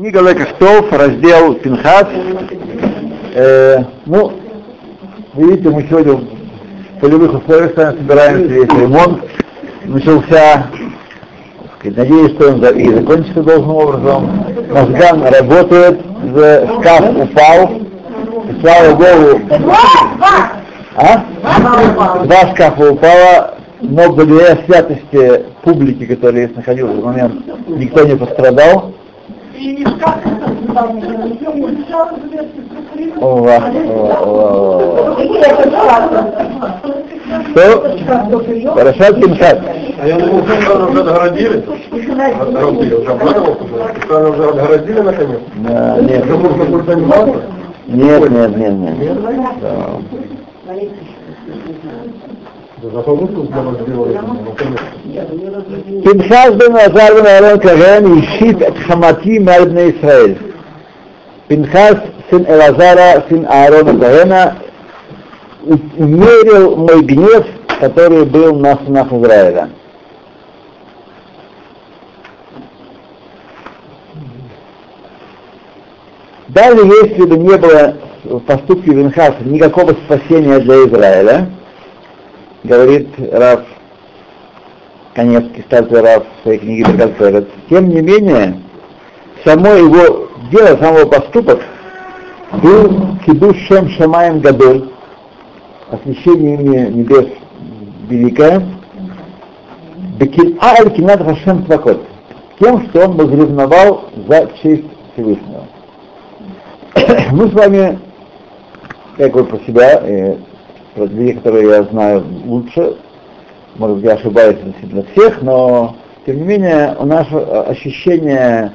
Книга Лекахтов, раздел Пинхас. Э, ну, видите, мы сегодня в полевых условиях с собираемся, весь ремонт начался. Надеюсь, что он и закончится должным образом. Мозган работает, шкаф упал. И, слава Богу, а? Два шкафа упало, но благодаря святости публики, которая здесь находилась в момент, никто не пострадал. Ова, Что? Хорошо, Пинхат. А я думал, что уже отгородили. Уже обрадовался. Специально уже отгородили наконец. Да, нет. Уже можно будет заниматься. Нет, нет, нет, нет. Пинхас бен Азар бен Аарон Каген ищит от Хамати Мальбна Исраэль. Пинхас, сын Элазара, сын Аарона Кагена, умерил мой гнев, который был на сынах Израиля. Даже если бы не было в поступке Винхаса никакого спасения для Израиля, говорит Раф Конецкий, старший Раф в своей книге Бекальферет, тем не менее, само его дело, сам его поступок был кидуш шем шамаем гадоль, освящение имени небес великое, аль кинат хашем твакот, тем, что он возревновал за честь Всевышнего. Мы с вами, как вот про себя, про людей, которые я знаю лучше, может быть, я ошибаюсь относительно всех, но, тем не менее, у нас ощущение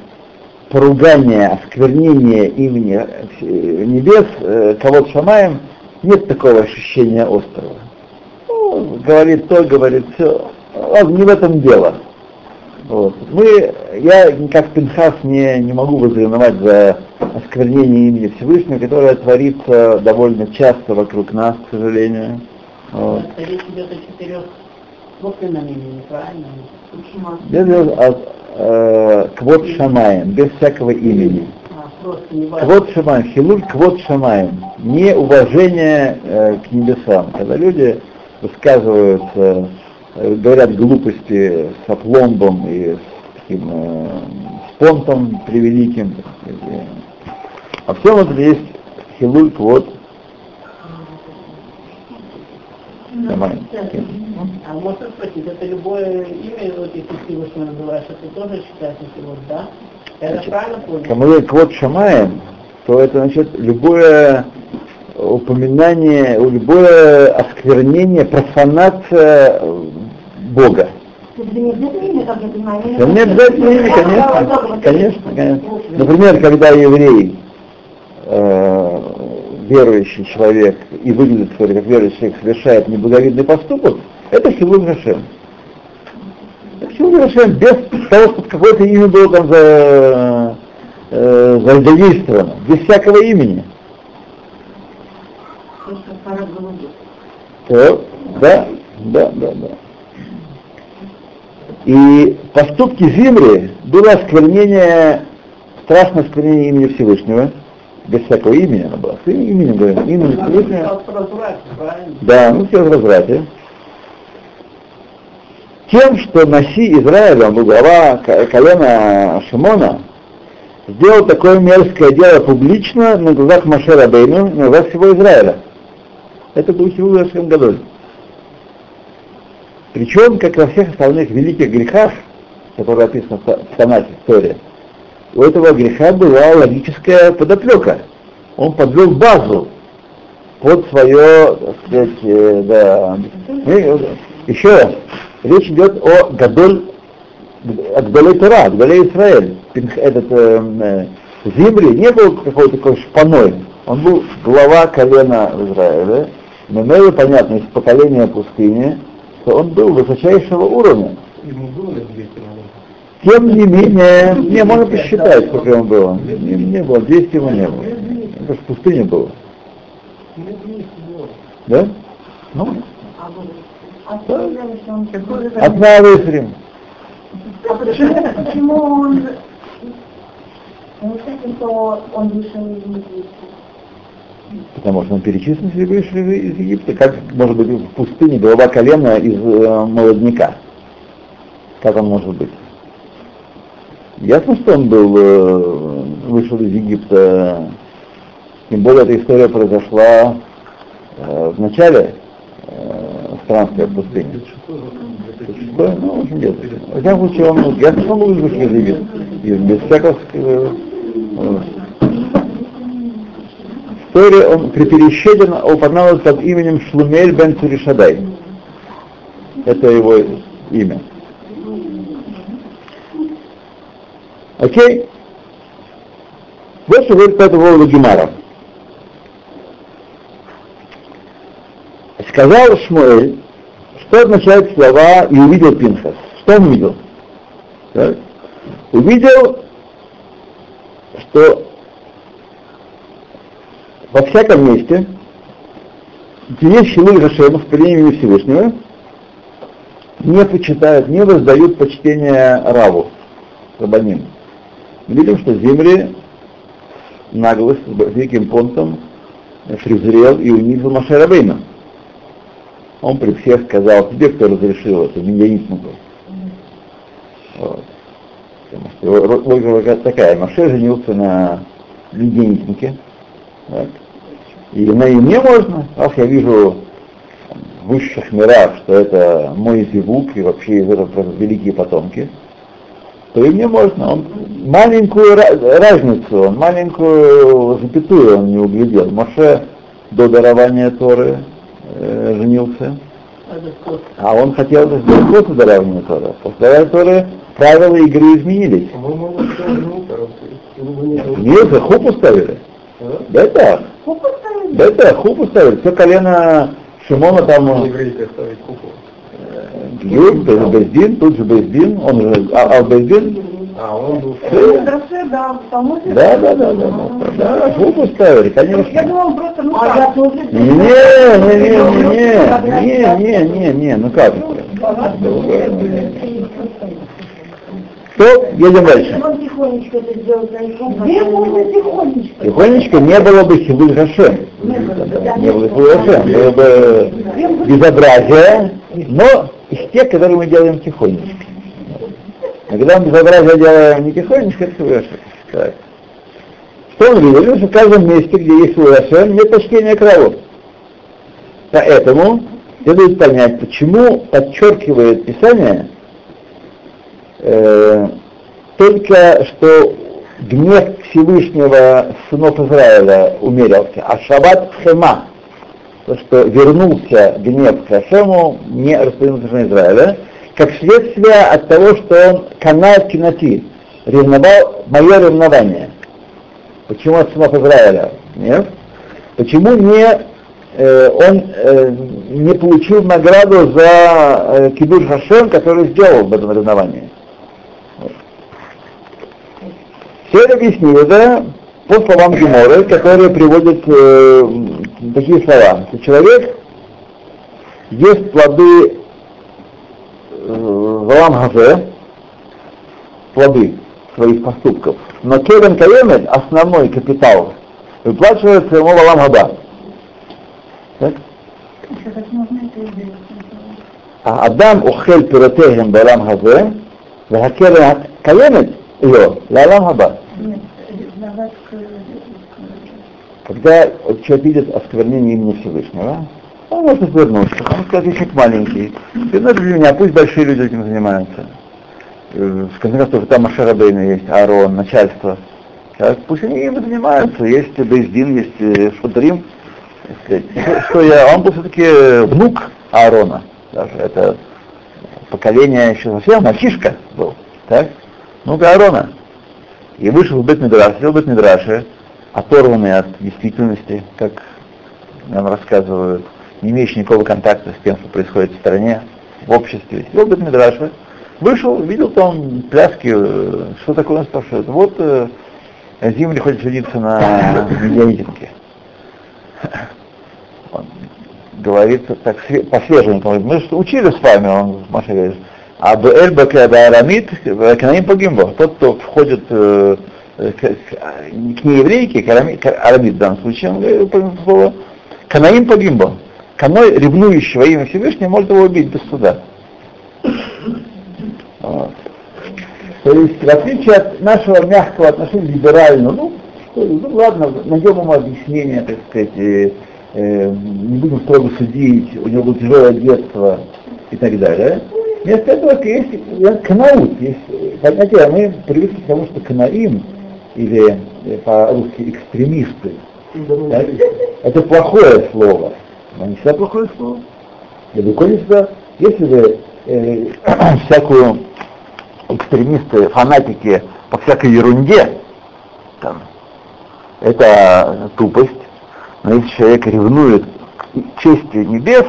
поругания, осквернения имени небес, кого-то шамаем, нет такого ощущения острого. Ну, говорит то, говорит все. Ладно, не в этом дело. Вот. Мы, я как Пинхас не, не могу возревновать за осквернение имени Всевышнего, которое творится довольно часто вокруг нас, к сожалению. Вот. Речь идет о четырех косвенном имени, правильно? Идет о э, квот шамаем, без всякого имени. А. Квот шамаем, хилуль квот шамаем, не уважение э, к небесам. Когда люди высказывают, э, говорят глупости с опломбом и с таким э, спонтом превеликим. А всем этом есть хилуль квот шамаем. А можно спросить, это любое имя, вот если Всевышнего называешь, это тоже считается вот, да? Это правильно понял? Говорим квот шамаем, то это значит любое упоминание, любое осквернение, профанация Бога. Да не обязательно имя, конечно, конечно, конечно. Например, когда еврей, э, верующий человек и выглядит вроде как верующий человек, совершает неблаговидный поступок, это Хилуль Хашем. Это Хилуль Хашем без того, чтобы какое-то имя было там за, э, задействовано, без всякого имени. То, да, да, да, да. И поступки Зимри было осквернение, страшное осквернение имени Всевышнего, без всякого имени оно было, с именем говорим, имени Всевышнего. Да, ну все в разврате. Тем, что Наси Израиля, он был глава ко- колена Шимона, сделал такое мерзкое дело публично на глазах Машера Бейну, на глазах всего Израиля. Это был Хилул Ашем Гадоль. Причем, как во всех остальных великих грехах, которые описаны в Танахе, в Торе, у этого греха была логическая подоплека. Он подвел базу под свое, так сказать, э, да. И, еще раз, речь идет о Гадоль, о Гадоле Тора, Гадоле Израиль. Этот э, э, Зимри не был какой-то такой шпаной, он был глава колена но имело понятно из поколения пустыни, что он был высочайшего уровня. Тем не менее, не можно посчитать, сколько ему было. Не, не было, 200 его не было. Это же пустыня была. Да? Ну. Одна Ефрем. А почему он... Ну, с этим, то он вышел из. Потому что он перечислен, если вышли из Египта, как может быть в пустыне голова колена из э, молодняка. Как он может быть? Ясно, что он был, э, вышел из Египта, тем более эта история произошла э, в начале э, странствия в. Да, ну, в общем, нет. В всяком случае, он, я был вышел из Египта, без всякого э, Торе он при пересчете упомянут под именем Шлумель бен Цуришадай. Это его имя. Окей? Вот что говорит по этому Гемара. Сказал Шмуэль, что означают слова «и увидел Пинхас». Что он увидел? Так? Увидел, что во всяком месте, где есть Шилуль Гашема в имени Всевышнего, не почитают, не воздают почтение Раву, Рабаним. Мы видим, что земли наглость с великим понтом презрел и унизил Маше Рабейна. Он при всех сказал, тебе кто разрешил это, медианитму. Вот. Потому что логика такая, Маше женился на медианитнике, так? И на имя можно, раз я вижу в высших мирах, что это мой зевук и вообще из этого великие потомки, то и мне можно. Он маленькую разницу, он маленькую запятую он не углядел. Моше до дарования Торы э, женился, а он хотел сделать после дарования Торы. После дарования Торы правила игры изменились. Нет, хупу ставили. Да так. Да так, хупу ставили. Все колено Шимона там... Гиюр, Бездин, тут же Бездин, он же а, Ал-Бездин. А, он был... Да, Да, да, да, да, да, да, хупу ставили, конечно. Я думала, просто, ну, а тоже... Не, не, не, не, не, не, не, не, ну как Что? Едем дальше. Он тихонечко тихонечко? Тихонечко не было бы Хилуль Хашем. Не было бы Хилуль Хашем. Было бы безобразие, но из тех, которые мы делаем тихонечко. А когда мы безобразие делаем не тихонечко, это Хилуль Хашем. Что он говорил, что в каждом месте, где есть Хилуль Хашем, нет почтения крову. Поэтому следует понять, почему подчеркивает Писание э, только что гнев Всевышнего сынов Израиля умерился, а шаббат хема, то, что вернулся гнев к Хашему, не распространился Израиля, как следствие от того, что он канал киноти, ревновал мое ревнование. Почему от сынов Израиля? Нет. Почему не э, он э, не получил награду за э, Кидуш Хашем, который сделал в этом ревновании? Все это объяснили, да, по словам Геморы, которые приводят э, такие слова, что человек ест плоды э, Валам Хазе, плоды своих поступков, но Кевин Каемет, основной капитал, выплачивает своему Валам Хаба. Так? А Адам ухель пиротехем Валам Хазе, והקרן קיימת לו, לעולם הבא. Когда человек видит осквернение имени Всевышнего, он может отвернуться, он скажет, я как маленький, надо для меня, пусть большие люди этим занимаются. Э, в конце концов, там Машарабейна есть, Аарон, начальство. Так, пусть они им занимаются, есть Бездин, есть э, Шудрим. Что я, он был все-таки внук Аарона, даже это поколение еще совсем мальчишка был, так? внук Аарона. И вышел в Бет-Мидраш, сел в Бет-Мидраше, оторванный от действительности, как нам рассказывают, не имеющий никакого контакта с тем, что происходит в стране, в обществе. Сел в Бет-Мидраше, вышел, видел там пляски, э, что такое он спрашивает. Вот э, Зимли хочет жениться на медианитинке. Он говорит так по-свежему, мы же учили с вами, он Маша говорит, а Эльбака Арамид, Канаим Погимбо, тот, кто входит э, к, к, не к нееврейке, к, арами, к арамид в данном случае, он говорит слово Канаим погимбо. Каной, ревнующего имя Всевышнего, может его убить без суда. То есть, в отличие от нашего мягкого отношения либерального, ну, что, ну ладно, найдем ему объяснение, так сказать, э, э, не будем строго судить, у него было тяжелое детство и так далее. Вместо этого есть канаут, есть понятие, мы привыкли к тому, что канаим, или э, по-русски экстремисты, да, это плохое слово. Но не всегда плохое слово. Далеко не всегда. Если вы э, всякую экстремисты, фанатики по всякой ерунде, там, это тупость, но если человек ревнует к чести небес,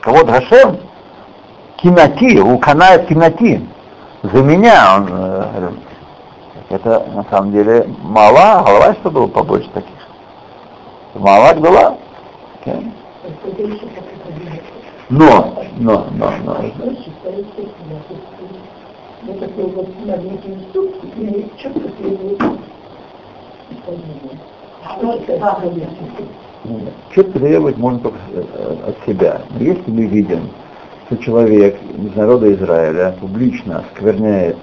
кого-то Гашем, кинати, уканает кинати, за меня он, э, это на самом деле мало, а голова что было побольше таких. Мало была. Okay. Но, но, но, но. Что требовать можно только от себя. Если мы видим, что человек из народа Израиля публично оскверняет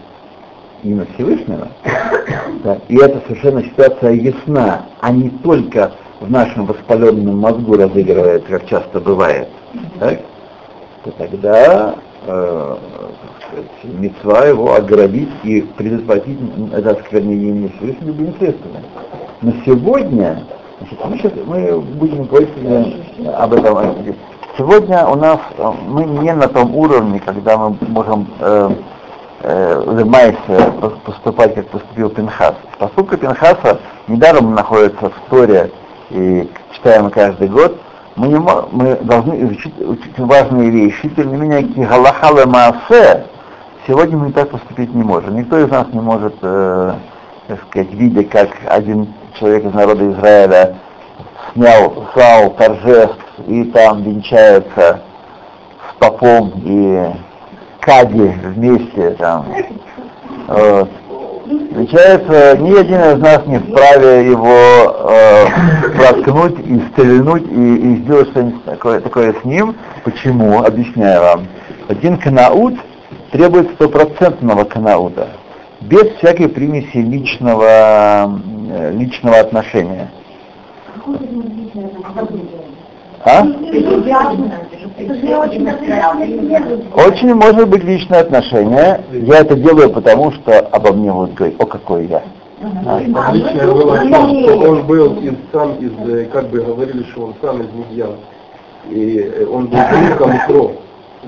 имя Всевышнего, да, и это совершенно ситуация ясна, а не только в нашем воспаленном мозгу разыгрывает, как часто бывает, так, то тогда э, мецва его ограбить и предотвратить это осквернение имени Всевышнего любыми средствами. Но сегодня, значит, мы, сейчас, мы будем говорить об этом. Сегодня у нас э, мы не на том уровне, когда мы можем э, э, поступать, как поступил Пинхас. Поступка Пинхаса недаром находится в Торе и читаем каждый год, мы, не, мы должны изучить очень важные вещи, тем не менее, галахала маасе, сегодня мы так поступить не можем. Никто из нас не может, э, так сказать, видя, как один человек из народа Израиля снял зал торжеств и там венчается с попом и Кади вместе там. Вот. Получается, ни один из нас не вправе его э, проткнуть и стрельнуть и, и сделать что-нибудь такое, такое с ним. Почему? Объясняю вам. Один канаут требует стопроцентного канаута, без всякой примеси личного, э, личного отношения. А? Очень может быть личное отношение. Я это делаю, потому что обо мне вот говорить, о какой я. Личное было в том, что он был из, сам из, э, как бы говорили, что он сам из Медьян. И э, он был внуком Итро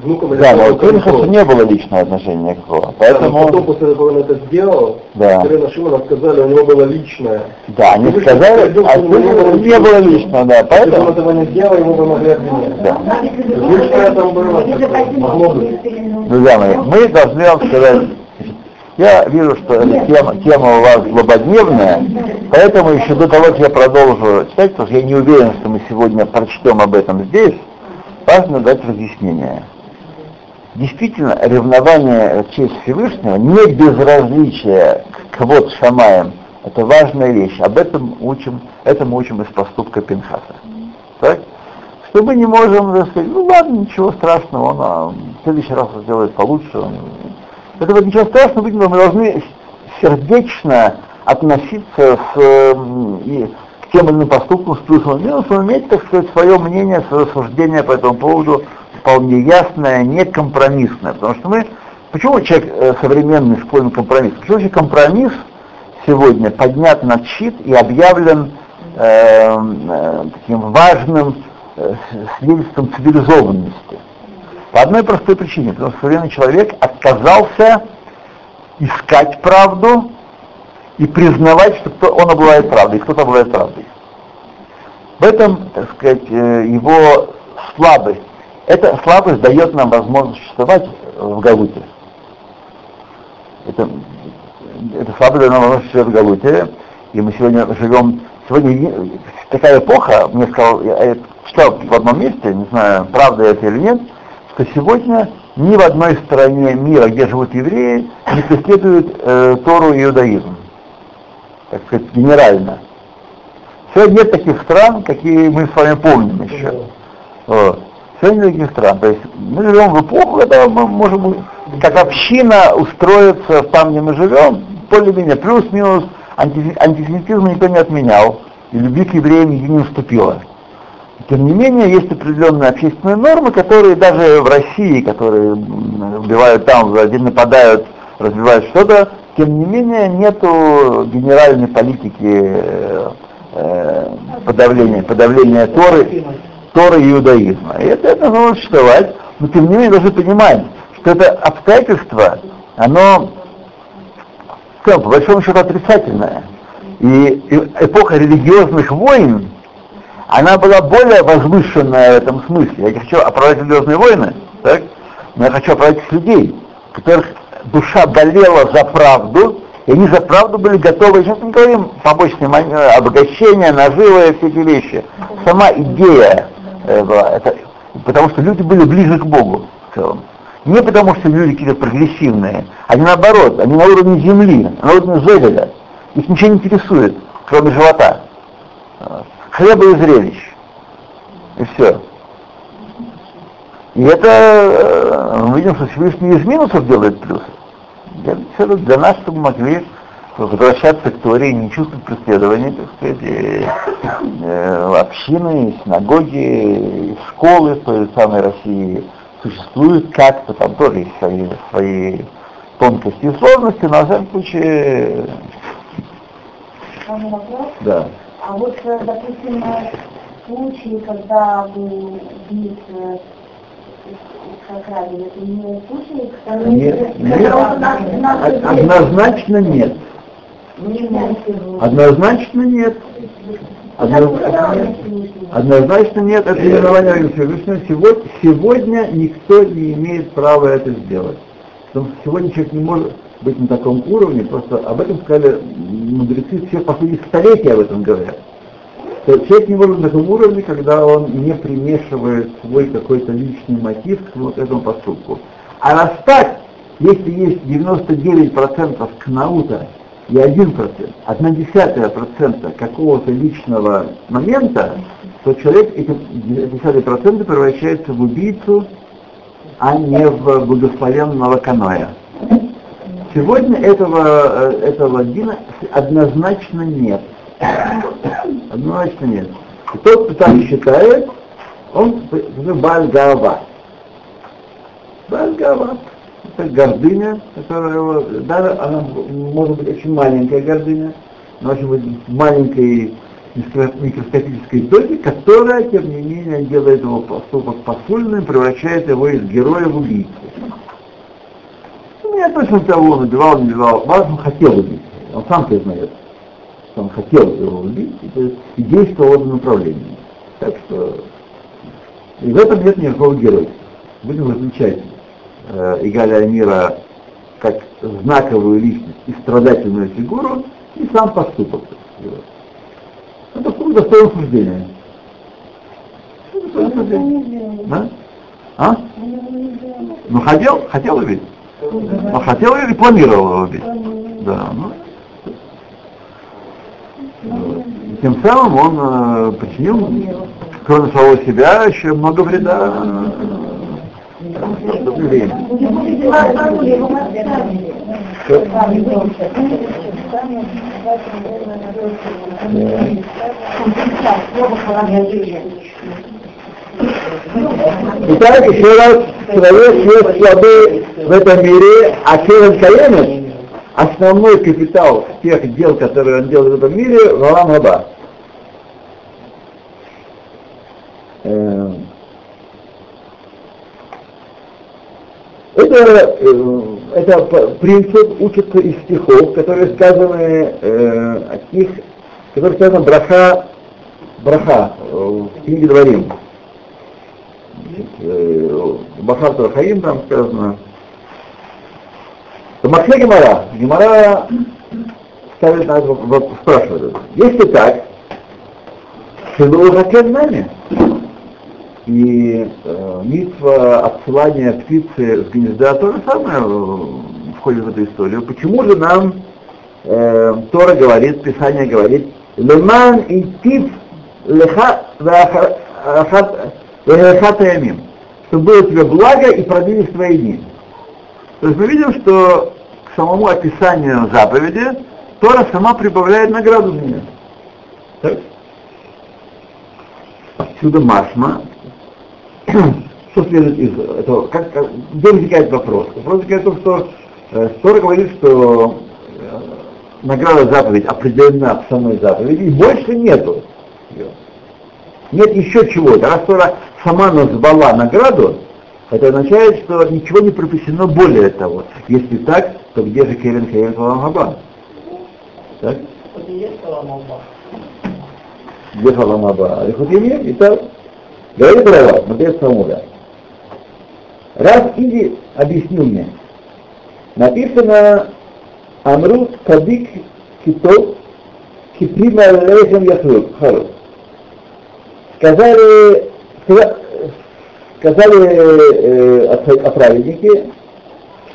внуком Да, но у Пинхаса не было личного отношения никакого. Поэтому... Да, потом, после того, как он это сделал, да. Ирина Шимона сказали, у него было личное. Да, они и сказали, а Пинхаса не было личного, да, поэтому... Если он этого не сделал, ему бы могли обвинять. Да. Личное там было, могло быть. Друзья мои, мы должны вам сказать, я вижу, что эта тема, тема у вас злободневная, поэтому еще до того, как я продолжу читать, потому что я не уверен, что мы сегодня прочтем об этом здесь, важно дать разъяснение действительно ревнование честь Всевышнего, не безразличие к вот Шамаем, это важная вещь. Об этом учим, это мы учим из поступка Пинхаса. Так? Что мы не можем сказать, ну ладно, ничего страшного, он а, в следующий раз сделает получше. Он... Это вот ничего страшного, мы должны сердечно относиться с, и, к тем или иным поступкам с плюсом и минусом, иметь, так сказать, свое мнение, свое суждение по этому поводу, вполне ясная, некомпромиссная. Потому что мы, почему человек э, современный склонен к компромиссу? Почему вообще компромисс сегодня поднят на щит и объявлен э, э, таким важным э, свидетельством цивилизованности? По одной простой причине, потому что современный человек отказался искать правду и признавать, что кто, он обладает правдой, и кто-то обладает правдой. В этом, так сказать, э, его слабость эта слабость дает нам возможность существовать в Галуте. Это, это слабость дает нам возможность существовать в Галуте. И мы сегодня живем, сегодня такая эпоха, мне сказал, я, я читал в одном месте, не знаю, правда это или нет, что сегодня ни в одной стране мира, где живут евреи, не преследуют э, Тору и иудаизм. так сказать, генерально. Сегодня нет таких стран, какие мы с вами помним еще. Вот. Сегодня таких стран. То есть мы живем в эпоху, когда мы можем как община устроиться там, где мы живем, более-менее плюс-минус, антисемитизм никто не отменял, и любви к евреям не уступила. Тем не менее, есть определенные общественные нормы, которые даже в России, которые убивают там, нападают, разбивают что-то, тем не менее, нету генеральной политики э, э подавления, подавления Торы, Торы и иудаизма. И это, это нужно существовать, но тем не менее должны понимать, что это обстоятельство, оно, по большому счету, отрицательное. И эпоха религиозных войн, она была более возвышенная в этом смысле. Я не хочу оправдать религиозные войны, так? но я хочу оправдать людей, которых душа болела за правду, и они за правду были готовы, сейчас мы говорим побочные обогащения, наживы, все эти вещи. Сама идея была, это, потому что люди были ближе к Богу в целом. Не потому что люди какие-то прогрессивные, они наоборот, они на уровне земли, на уровне Зевеля. Их ничего не интересует, кроме живота. Хлеба и зрелищ. И все. И это э, мы видим, что Всевышний из минусов делает плюсы. Для, для нас, чтобы могли возвращаться к Торе и не чувствовать преследования, так сказать, и, э, общины, синагоги, школы в той самой России существуют как-то, там тоже есть свои, свои тонкости и сложности, но, на всяком случае... Да. А вот, э, допустим, случаи, когда вы убит нет, нет, однозначно нет. Однозначно нет. Однозначно нет, это именование Всевышнего. Сегодня, сегодня никто не имеет права это сделать. Потому что сегодня человек не может быть на таком уровне, просто об этом сказали мудрецы все последние столетия об этом говорят. То человек не может на таком уровне, когда он не примешивает свой какой-то личный мотив к вот этому поступку. А раз так, если есть 99% кнаута и 1%, одна десятая процента какого-то личного момента, то человек эти десятые проценты превращается в убийцу, а не в благословенного каноя. Сегодня этого, э, этого дина однозначно нет. Однозначно нет. И тот, кто так считает, он Бальгава. Бальгава. Это гордыня, которая даже она может быть очень маленькая гордыня, но очень быть маленькой микроскопической доли, которая, тем не менее, делает его поступок посульным, превращает его из героя в убийцу. Ну, я точно того, он убивал, не убивал, важно, хотел убить. Он сам признает что он хотел его убить, и действовал в этом направлении. Так что и в этом нет никакого геройства. Будем различать э, Игаля Амира как знаковую личность и страдательную фигуру, и сам поступок. Это поступок достоин суждения. А? а? Ну хотел, хотел убить. Но хотел или планировал убить. Да, ну, тем самым он э, причинил, кроме самого себя, еще много вреда евреям. Итак, еще раз, человек есть слабый в этом мире, а Кевин Каемет, основной капитал тех дел, которые он делает в этом мире, Валам Хаба. Э, это, э, это принцип учится из стихов, которые сказаны э, от них, которые сказаны браха, браха в книге Дворим. Бахар Тарахаим там сказано, то Максе Гемара, Гемара ставит на вопрос, спрашивает, если так, Шилу Хакен нами, и э, митва отсылания птицы с гнезда то же самое входит в эту историю. Почему же нам э, Тора говорит, Писание говорит, Леман и тип леха ямим, чтобы было тебе благо и продлились твои дни. То есть мы видим, что к самому описанию заповеди Тора сама прибавляет награду за нее. Так? Отсюда масма. Что следует из этого? Как, как, где возникает вопрос? Вопрос возникает в том, что э, Тора говорит, что э, награда заповедь определена в самой заповеди, и больше нету. Нет еще чего-то. Раз Тора сама назвала награду, это означает, что ничего не прописано более того. Если так, то где же Керен Хейн Хаба? Так? Где Халамаба? Алихутине? И так. Говорит Рава, смотри Самуда. Раз или объяснил мне. Написано Амрут Кадик Китов Киприма Лехем Яхрут. Хару. Сказали, сказали э, о праведнике,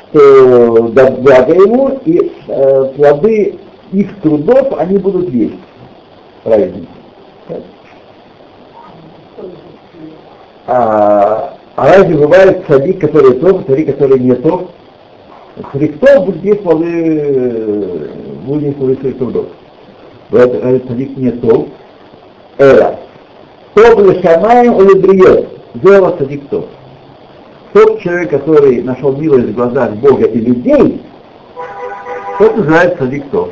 что благо ему и э, плоды их трудов они будут есть. Праведники. А, а разве бывает садик, который топ, садик, который не топ? Садик топ будет есть плоды, будет есть плоды своих трудов. Бывает садик не топ. Эра. Топ лешамаем или бриет. Сделал садик топ. Тот человек, который нашел милость в глазах Бога и людей, тот называется садик топ.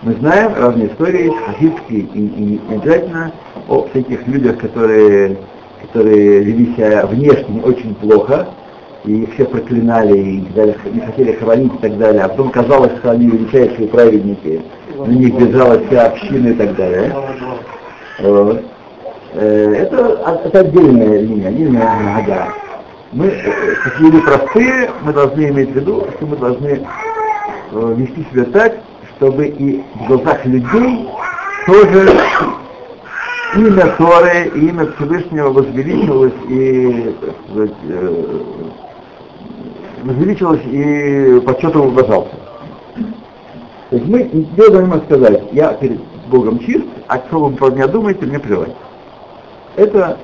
Мы знаем разные истории, хасидские и, и не обязательно, о всяких людях, которые, которые вели себя внешне очень плохо, и все проклинали, и не хотели хвалить и так далее, а потом казалось, что они величайшие праведники, на них держалась вся община и так далее. Вот. Э, это, это отдельная линия, отдельная нога. Мы, как люди простые, мы должны иметь в виду, что мы должны э, вести себя так, чтобы и в глазах людей тоже имя Торы имя Всевышнего возвеличилось и сказать, э, возвеличилось и почет его уважался. То есть мы не должны сказать, я перед Богом чист, а что вы про меня думаете, мне плевать. Это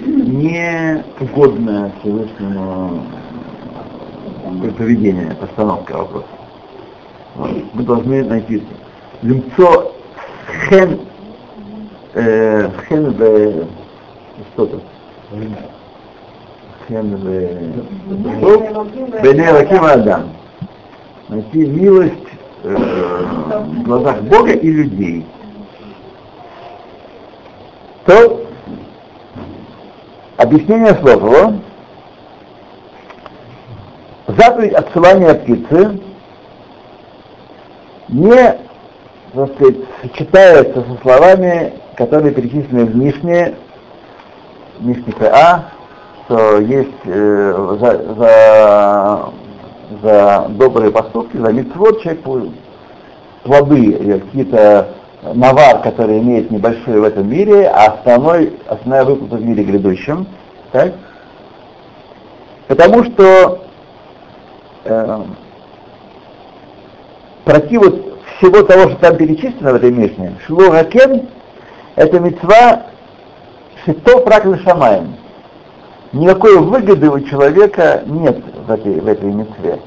не угодное Всевышнему поведение, постановка вопроса. Мы должны найти лимцо хен э, хен в что-то. Хен в Бене Лаким Адам. Найти милость э, в глазах Бога и людей. То объяснение слова заповедь отсылания птицы не, так сказать, сочетается со словами, которые перечислены в Мишне, Мишне ПА, что есть э, за, за, за добрые поступки, за митцвот человек плоды, какие-то навар, который имеет небольшой в этом мире, а основной, основная выплата в мире грядущем. Так? Потому что э, против всего того, что там перечислено в этой Мишне, Шлугакен — это мецва Шитов Ракли Шамаем. Никакой выгоды у человека нет в этой, в этой мецве.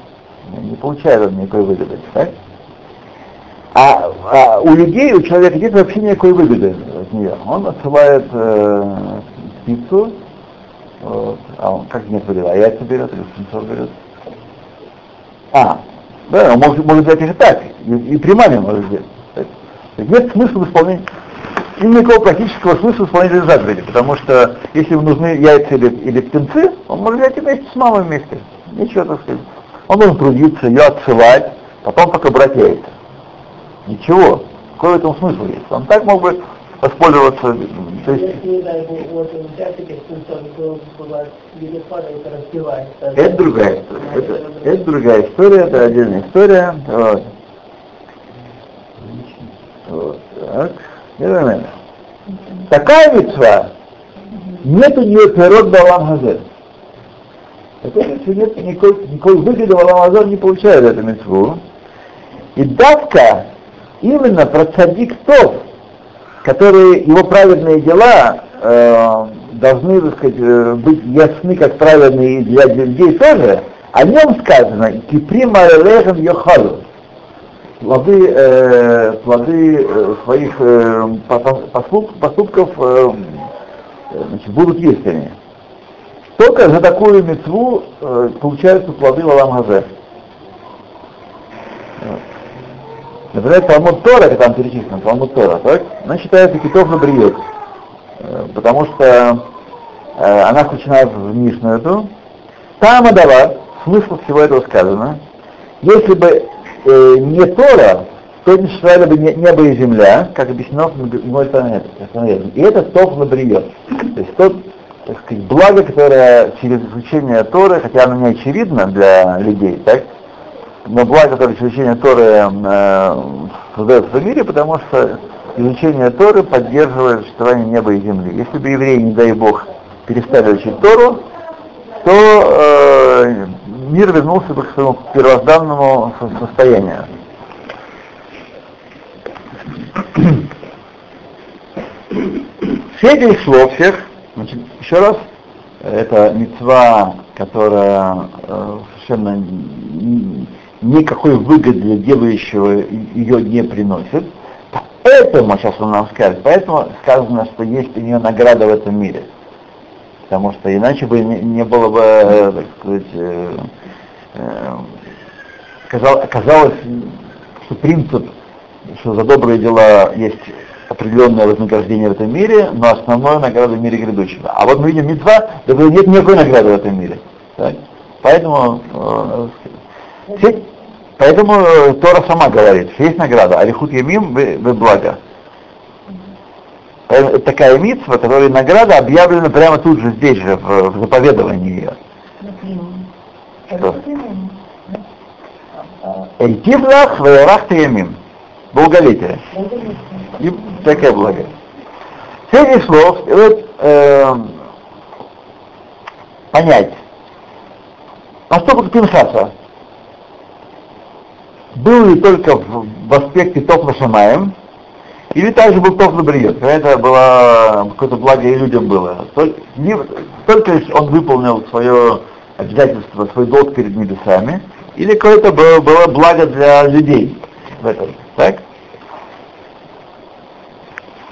Не получает он никакой выгоды. Так? А, а у людей, у человека нет вообще никакой выгоды от нее. Он отсылает э, птицу, вот, а он как нет выгоды, а яйца берет или птенцов берет. А, да, он может, может взять их так, и, и при маме может взять. Нет смысла исполнения, и никакого практического смысла исполнения заповеди, потому что если ему нужны яйца или, или птенцы, он может взять и вместе с мамой вместе. Ничего, так сказать. Он должен трудиться, ее отсылать, потом только брать яйца. Ничего. Какой в этом смысл есть? Он так мог бы воспользоваться. То есть... Это другая история. Это, это другая история, это отдельная история. Вот. Вот так. Такая мецва, нет у нее Балам Газет. который нет никакой, никакой выгоды в Аламазон не получает эту митцву. И давка именно про цадик тов, которые его праведные дела э, должны, так сказать, э, быть ясны как праведные для людей тоже, о нем сказано «Киприма лехем йохалу» плоды, э, плоды э, своих э, поступков э, значит, будут есть они. Только за такую мецву э, получаются плоды Лалам Хазе. Например, Талмуд Тора, как там перечислено, Талмуд Тора, так? Она считается китов на бриет, э, потому что э, она включена в Мишну эту. Там Адава, смысл всего этого сказано, если бы э, не Тора, то не существовали бы небо и земля, как объяснено мой И это Тов Лабриет. То есть тот, так сказать, благо, которое через изучение Торы, хотя оно не очевидно для людей, так, но благо, которое через изучение Торы э, создается в мире, потому что изучение Торы поддерживает существование неба и земли. Если бы евреи, не дай Бог, перестали учить Тору, то э, мир вернулся к своему первозданному состоянию. Все этих слов всех, значит, еще раз, это мецва, которая э, совершенно никакой выгоды для делающего ее не приносит. Поэтому, сейчас он нам скажет, поэтому сказано, что есть у нее награда в этом мире. Потому что иначе бы не, не было бы, э, так сказать, э, э, оказалось, что принцип, что за добрые дела есть определенное вознаграждение в этом мире, но основное награда в мире грядущего. А вот мы видим митцва, да нет никакой награды в этом мире. Так? Поэтому, э, все, поэтому э, Тора сама говорит, что есть награда, а лихут ямим вы, вы благо. Это такая митцва, которая награда объявлена прямо тут же, здесь же, в, в заповедовании ее. Что? Эльтивлах ваярах таямим. Долголетие. И такая благо. Среди слов, и вот э, понять, поступок Пинхаса был ли только в, в аспекте топ Шамаем, или также был топ Бриет, это было какое-то благо и людям было. Только, не, только он выполнил свое обязательство, свой долг перед небесами, или какое-то было, было благо для людей в этом. Так?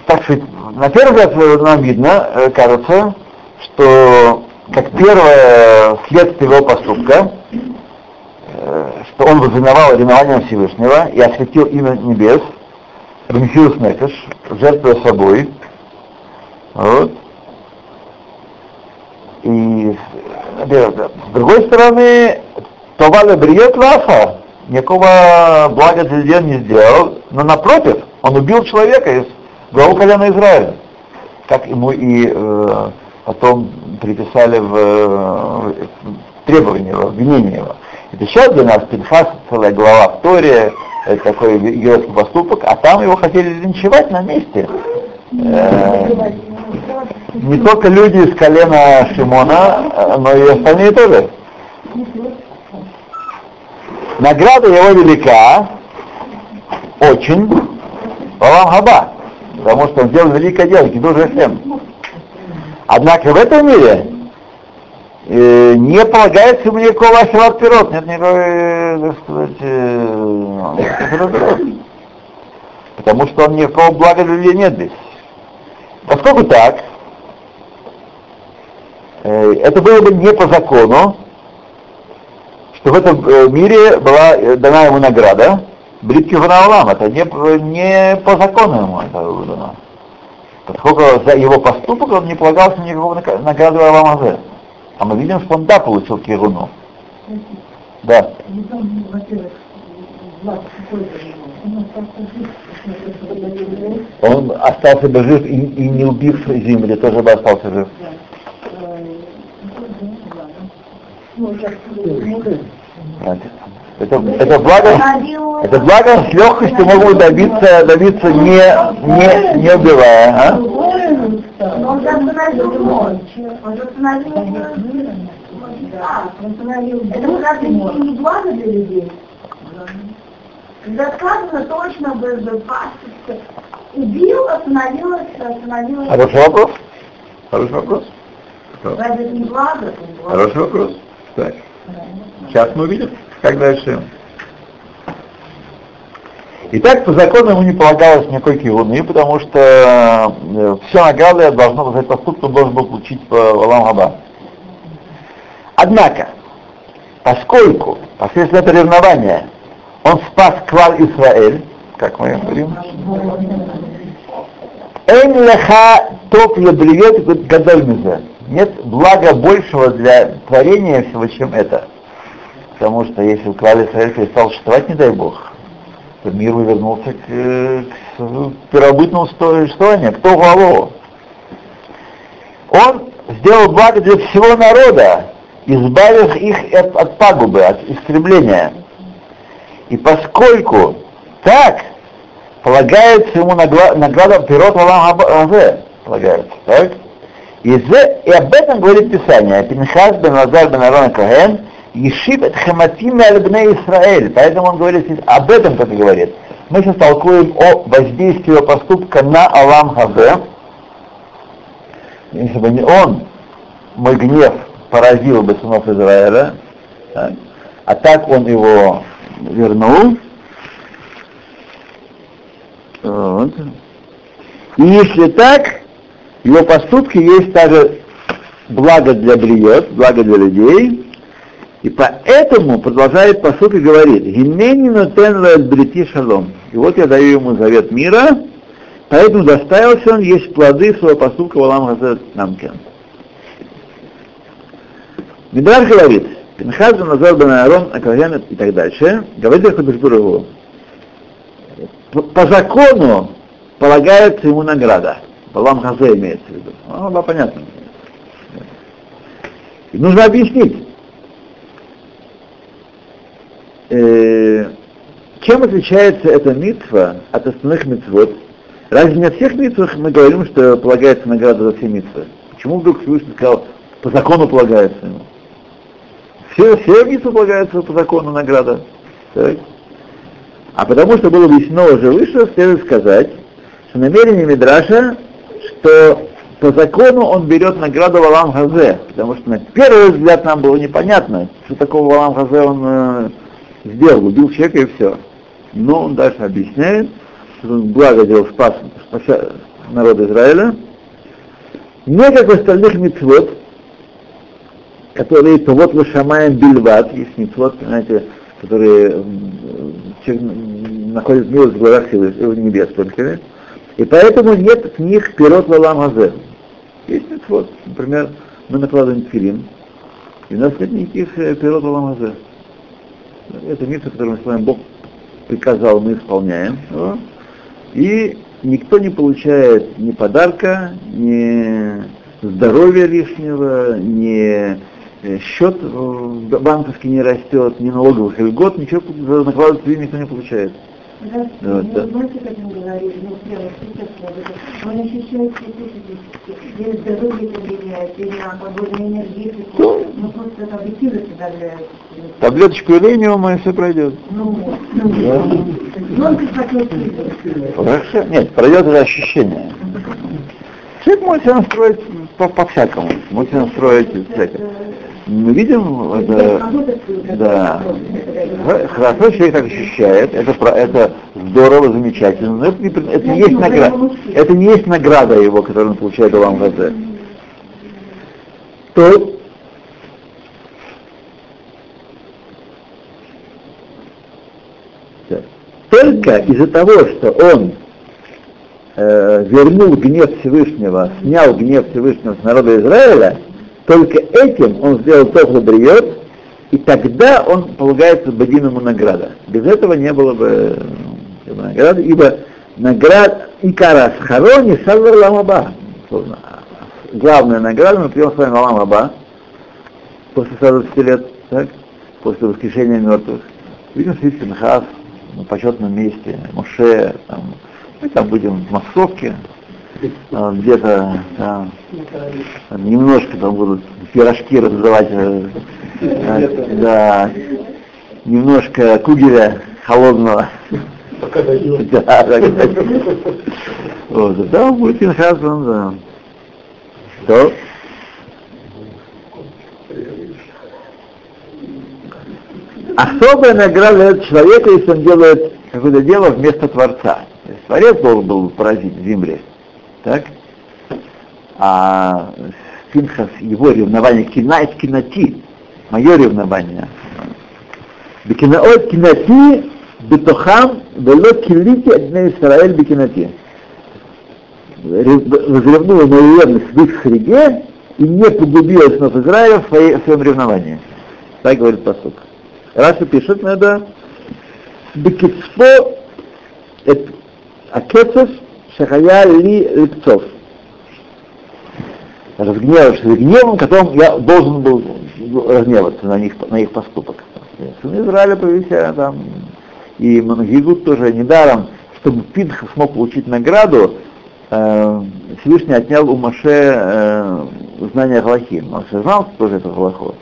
Так что на первый взгляд нам видно, э, кажется, что как первое следствие его поступка, э, что он вознавал ревнованием Всевышнего и осветил имя небес, Рамхиус Нефеш, жертвуя собой. Вот. И с другой стороны, Товаля Бриет Лафа никакого блага для не сделал, но напротив, он убил человека из главу колена Израиля, как ему и э, потом приписали в, в требования, в обвинение его. Это сейчас для нас Пинхас, целая глава в Торе, это такой геройский поступок, а там его хотели линчевать на месте. Э, не только люди из колена Шимона, но и остальные тоже. Награда его велика, очень, Валам Хаба, потому что он сделал великое дело, Киду Жахем. Однако в этом мире э, не полагается ему никакого ашеват пирот, нет никакой, э, так сказать, э, потому что он никакого блага для людей нет здесь. Поскольку так, э, это было бы не по закону, что в этом э, мире была э, дана ему награда, Бритки Ванаулам, это не, не по закону ему это дано. Поскольку за его поступок он не полагался никакого награды Аламазе. А мы видим, что он да получил Кируну. Да. Он остался бы жив и, и не убив земли, тоже бы остался жив. Это, это благо, это благо с легкостью могут добиться, добиться не, не, не убивая. А? А, он установил. Это разве не благо для людей? Когда сказано точно бы безопасность. Убил, остановилась, остановилась. Хороший вопрос. Хороший вопрос. Разве это не благо? Хороший вопрос. Так. Сейчас мы увидим, как дальше. Итак, по закону ему не полагалось никакой кивуны, потому что э, все награды должно быть поступок, он должен был получить по Алам Хаба. Однако, поскольку посредством этого ревнования он спас клал Исраэль, как мы говорим, Эйн леха топ лебриет гадоль мизе. Нет блага большего для творения всего, чем это. Потому что если клал Исраэль перестал существовать, не дай Бог, то мир вернулся к, к первобытному существованию, кто голову. Он сделал благо для всего народа, избавив их от, от пагубы, от истребления. И поскольку так, полагается ему нагла- награда пирот Алам Азе, полагается, так? И, зе- и об этом говорит Писание. Пинхас бен Лазар бен Арон Коген, Ешив et хаматим Израиль. Поэтому он говорит здесь об этом, и говорит. Мы сейчас толкуем о воздействии его поступка на Алам Хазе. Если бы не он, мой гнев поразил бы сынов Израиля, так? а так он его вернул. Вот. И если так, его поступки есть также благо для бриет, благо для людей, и поэтому продолжает посуд и говорит, «Гинени нотен брити шалом». И вот я даю ему завет мира, поэтому доставился он есть плоды своего поступка в Алам Хазет Намкен. Мидраш говорит, Пинхаз Назар бен Аарон, Акаген и так дальше, говорит Хадышбургу, по, по закону полагается ему награда. Балам Хазе имеется в виду. Ну, да, понятно. И нужно объяснить, э, чем отличается эта митва от остальных митцвот? Разве не от всех митвах мы говорим, что полагается награда за все митвы? Почему вдруг Всевышний сказал, по закону полагается ему? Все, все митвы полагаются по закону награда. Так? А потому что было объяснено уже выше, следует сказать, что намерение Мидраша, что по закону он берет награду в Алам Хазе, потому что на первый взгляд нам было непонятно, что такого в Алам Хазе он э, сделал, убил человека и все. Но он дальше объясняет, что он благо делал, спас, спася народ Израиля, не как в остальных митцвот, которые то вот Лашамаем Бильват, есть митцвот, знаете, которые находит милость в глазах небес только, и поэтому нет в них пирот валам хазе. Есть митцвот, например, мы накладываем тфилин, и у нас нет никаких э, пирот валам хазе. Это митцва, которую мы с вами Бог приказал, мы исполняем. И никто не получает ни подарка, ни здоровья лишнего, ни счет э, банковский не растет, ни налоговых льгот, ничего за накладывать тфилин никто не получает. Да, Вот, ну, да. знаете, как мы говорили, ну, прямо сейчас, вот это, он ощущает все или здоровье это влияет, или на энергетику, ну, просто объективно всегда влияет. Таблеточку элениума и все пройдет. Ну, ну, ну, он как хотел Хорошо. Нет, пройдет это ощущение. Человек может себя настроить по- по-всякому. может себя настроить всякое. Мы видим, это, да, хорошо человек так ощущает, это, это здорово, замечательно, но это это не есть награда, это не есть награда его, которую он получает в Амгазе. То только из-за того, что он э, вернул гнев Всевышнего, снял гнев Всевышнего с народа Израиля, только этим он сделал то, что бриет, и тогда он полагается Бадин ему награда. Без этого не было бы э, награды, ибо наград Икара Схарони Савар Ламаба. Главная награда мы придем с вами Ламаба после 120 лет, так, после воскрешения мертвых. Видим свит Пинхас на почетном месте, Моше, там, мы там будем в массовке, где-то там, там немножко там будут пирожки раздавать э, А, Да, немножко кугеля холодного. Да. Вот, да, он будет Пинхасом, да. Что? Особая награда человека, если он делает какое-то дело вместо Творца. То есть Творец должен был поразить в земле. Так? А Финхас, его ревнование кина из киноти, мое ревнование. Бекинаот киноти, бетохам, вело килити одна Исраэль бекинати. Возревнула мою ревность в их среде и не погубила снов Израиля в своем ревновании. Так говорит поступ. Раши пишет, надо Бекицпо, это Акецев, Шахая ли лепцов. Разгневавшись гневом, которым я должен был разгневаться на них, на их поступок. Сын Израиля повели там, и Мангигут тоже недаром, чтобы Пинха смог получить награду, э, Всевышний отнял у Маше э, знание Галахи. Он все знал тоже это Галаху,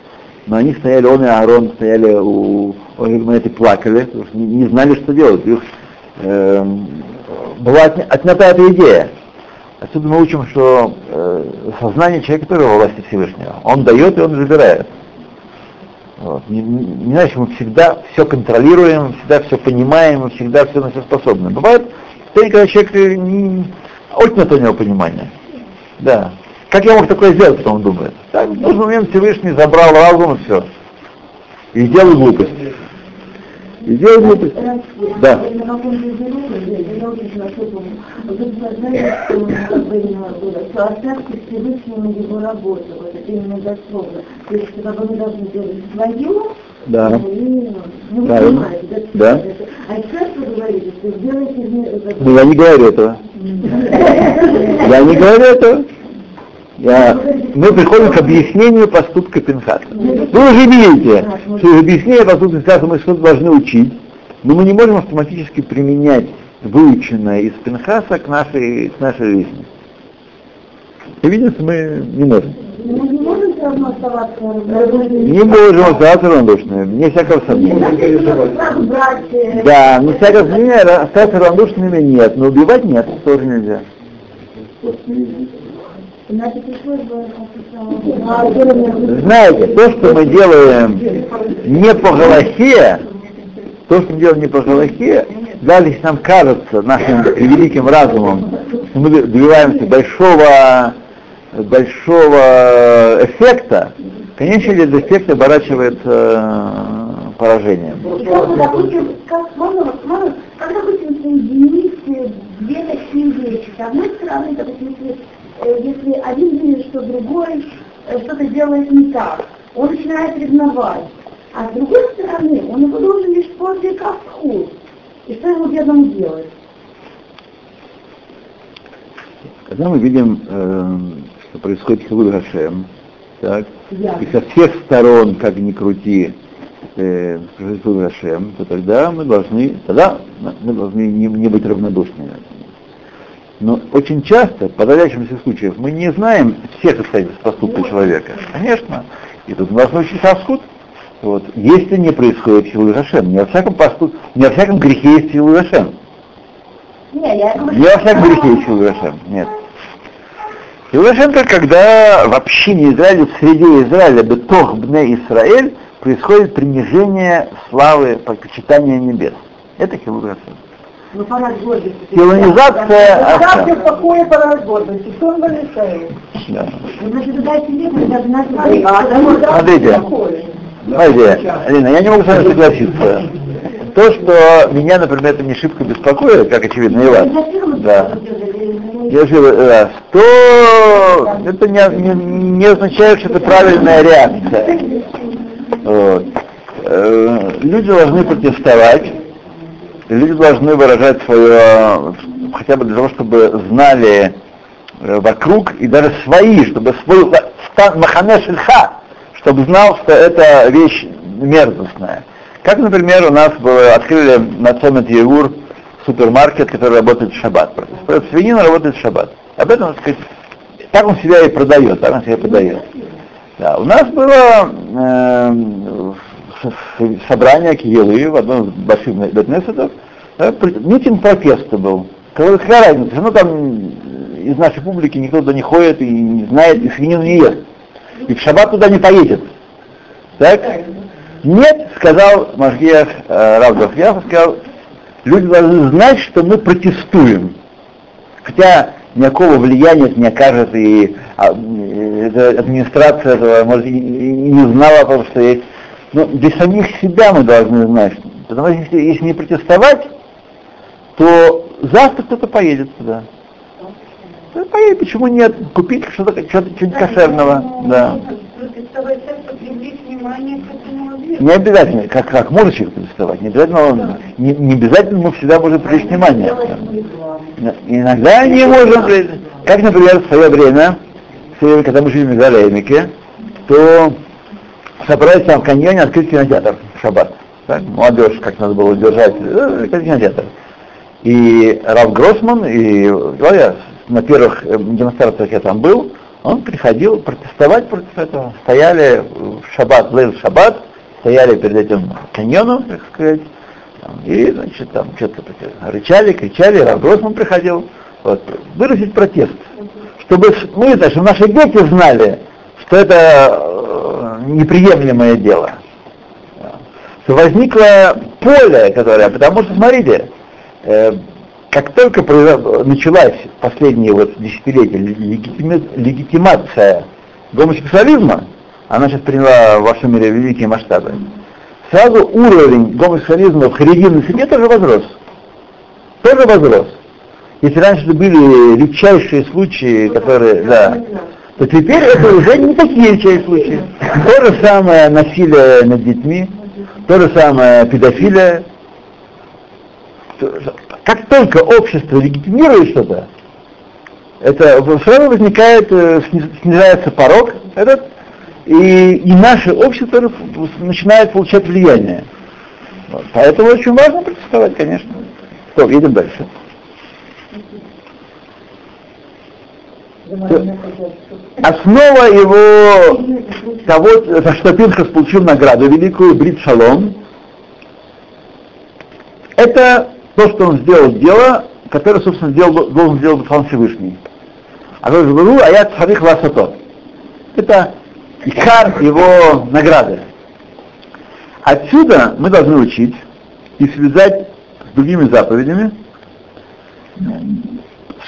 но они стояли, он и Аарон стояли у Ольгманет и плакали, потому что не, не знали, что делать. Их э, была отня- отнята эта идея. Отсюда мы учим, что э, сознание человека тоже во власти Всевышнего. Он дает и он забирает. Вот. Не, не, не значит, мы всегда все контролируем, всегда все понимаем, всегда все на все способны. Бывает, когда человек э, не, отнято у него понимание. Да. Как я мог такое сделать, что он думает? Так, в нужный момент Всевышний забрал разум и все. И сделал глупость. И сделал глупость. Да. На остатки Всевышнего его работы, вот это именно дословно. То есть, когда вы должны делать свое, Да. и, ну, Правильно. понимаете, Да. А сейчас вы говорите, что сделайте мне это. Но я не говорю этого. Я не говорю этого. Я, мы приходим к объяснению поступка Пинхаса. Вы уже видите, что из объяснения поступка Пинхаса мы что-то должны учить, но мы не можем автоматически применять выученное из Пинхаса к нашей, к нашей жизни. И видите, мы не можем. Мы не можем все равно оставаться равнодушными. Не можем остаться равнодушными, не всякого сомнения. Э, Да, не всякого сомнения, остаться равнодушными нет, но убивать нет, тоже нельзя. Знаете, то, что мы делаем не по Галахе, то, что мы делаем не по Галахе, если нам кажется нашим великим разумом, что мы добиваемся большого, большого эффекта, конечно, этот эффект оборачивается э, поражением. Как, можно, как, допустим, соединить две такие вещи. С одной стороны, допустим, если, э, если один видит, что другой э, что-то делает не так, он начинает ревновать. А с другой стороны, он его должен лишь после кавку. И что ему бедному делать? Когда мы видим, э, что происходит Хилуй Хашем, так, Я. и со всех сторон, как ни крути, э, Хилуй Хашем, то тогда мы должны, тогда мы должны не, не быть равнодушными. Но очень часто, в подавляющемся случаях, мы не знаем всех обстоятельств поступка человека. Конечно. И тут мы должны учиться Асхуд. Вот. Если не происходит Хилуй Хашем, не во всяком поступке, не во всяком грехе есть Хилуй Хашем. Не, во всяком грехе есть Хилуй Хашем. Нет. Хашем это когда в общине Израиля, в среде Израиля, бетох бне Израиль, происходит принижение славы, почитания небес. Это Хилуй Хашем. Ну, парад гордости. Хилонизация Как Ашем. такое парад гордости? Что он решает? Да. значит, дайте мне даже название. Смотрите, смотрите, Алина, я не могу с вами согласиться. То, что меня, например, это не шибко беспокоит, как очевидно и вас, да, я же, да, то это не, не, не означает, что это правильная реакция. Вот. Э, Люди должны протестовать, люди должны выражать свое, хотя бы для того, чтобы знали э, вокруг и даже свои, чтобы свой стан махане шельха, чтобы знал, что это вещь мерзостная. Как, например, у нас было, открыли на Цомет Егур супермаркет, который работает в шаббат. Свинина работает в шаббат. Об этом, так сказать, так он себя и продает, так он себя и продает. Да, у нас было э, собрание Киелы в одном из больших бетнесетов, да, митинг протеста был. Какая разница, ну там из нашей публики никто туда не ходит и не знает, и свинину не ест. И в шаббат туда не поедет. Так? Нет, сказал Машгиях э. Я сказал, люди должны знать, что мы протестуем. Хотя никакого влияния это не окажет, и а, администрация этого, может, и не знала о том, что есть. Но для самих себя мы должны знать. Потому что если, если не протестовать, то завтра кто-то поедет туда. Ну, поедет, почему нет? Купить что-то, что-то, что-нибудь кошерного. Да. Не обязательно, как, как можно человек протестовать, не обязательно, не, не обязательно мы всегда можем привлечь внимание. Иногда не можем, как, например, в свое время, в свое время когда мы жили в Мегалеймике, то собрались там в каньоне открыть кинотеатр в шаббат. Так? Молодежь, как надо было держать, э, кинотеатр. И Рав Гроссман, и говоря, на первых э, демонстрациях я там был, он приходил протестовать против этого. Стояли в шаббат, в шаббат, стояли перед этим каньоном, так сказать, и, значит, там что-то рычали, кричали, Рав Гроссман приходил, вот, выразить протест. Чтобы мы, чтобы наши дети знали, что это э, неприемлемое дело. Возникло поле, которое, потому что, смотрите, э, как только началась последние вот десятилетия легитимация гомосексуализма, она сейчас приняла в вашем мире великие масштабы, сразу уровень гомосексуализма в харидимной среде тоже возрос. Тоже возрос. Если раньше были редчайшие случаи, которые, да, то теперь это уже не такие редчайшие случаи. То же самое насилие над детьми, то же самое педофилия, как только общество легитимирует что-то, это сразу возникает, э, снижается порог этот, и, и наше общество начинает получать влияние. Поэтому очень важно протестовать, конечно. Что, едем дальше. Основа его того, за что Пинхас получил награду великую Брит Шалом, это то, что он сделал дело, которое, собственно, сделал, должен сделать сам Всевышний. А то же был аят царих ласато. Это икар его награды. Отсюда мы должны учить и связать с другими заповедями,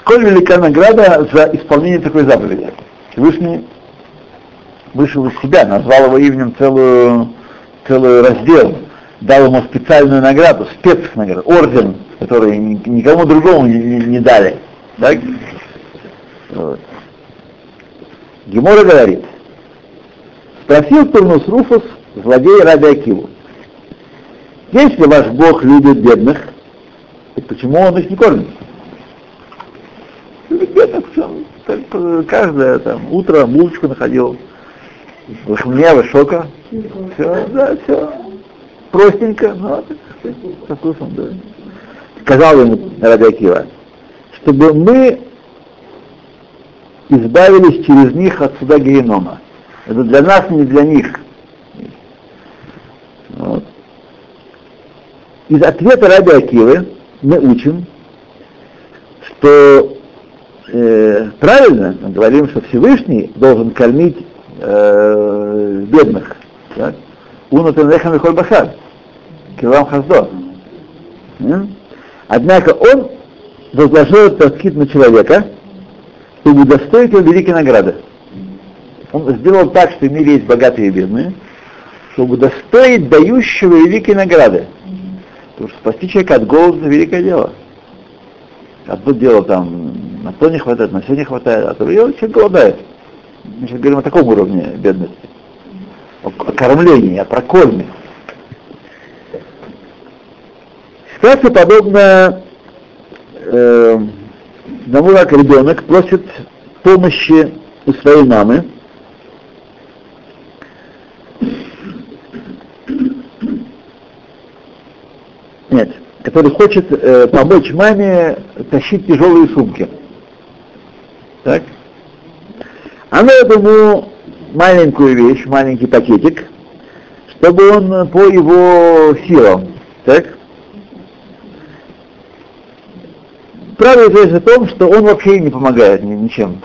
сколь велика награда за исполнение такой заповеди. Всевышний вышел из себя, назвал его именем целую, целый раздел дал ему специальную награду, спецнаграду, орден, который никому другому не, не, не дали. Так? Вот. Гемора говорит, спросил Турнус Руфус, злодей Раби Акиву, если ваш Бог любит бедных, то почему он их не кормит? Любит бедных, так, каждое там, утро булочку находил, вышмня, шока, все, да, все, простенько, но со вкусом, да. Сказал ему Рабиакива, чтобы мы избавились через них от суда генома. Это для нас, не для них. Вот. Из ответа Раби Акивы мы учим, что э, правильно мы говорим, что Всевышний должен кормить э, бедных. Так? Уна Тенеха Михоль Бахар. Килам Хаздо. Однако он возложил этот скид на человека, чтобы удостоить его великой награды. Он сделал так, что в мире есть богатые и бедные, чтобы удостоить дающего великой награды. Потому что спасти человека от голода – великое дело. Одно дело там, на то не хватает, на все не хватает, а то человек голодает. Мы сейчас говорим о таком уровне бедности. О кормлении, о прокорме. Ситуация подобная э, тому, как ребенок просит помощи у своей мамы, нет, который хочет э, помочь маме тащить тяжелые сумки. Так? Она этому маленькую вещь, маленький пакетик, чтобы он по его силам, так? Правда известно о том, что он вообще не помогает ни, ничем.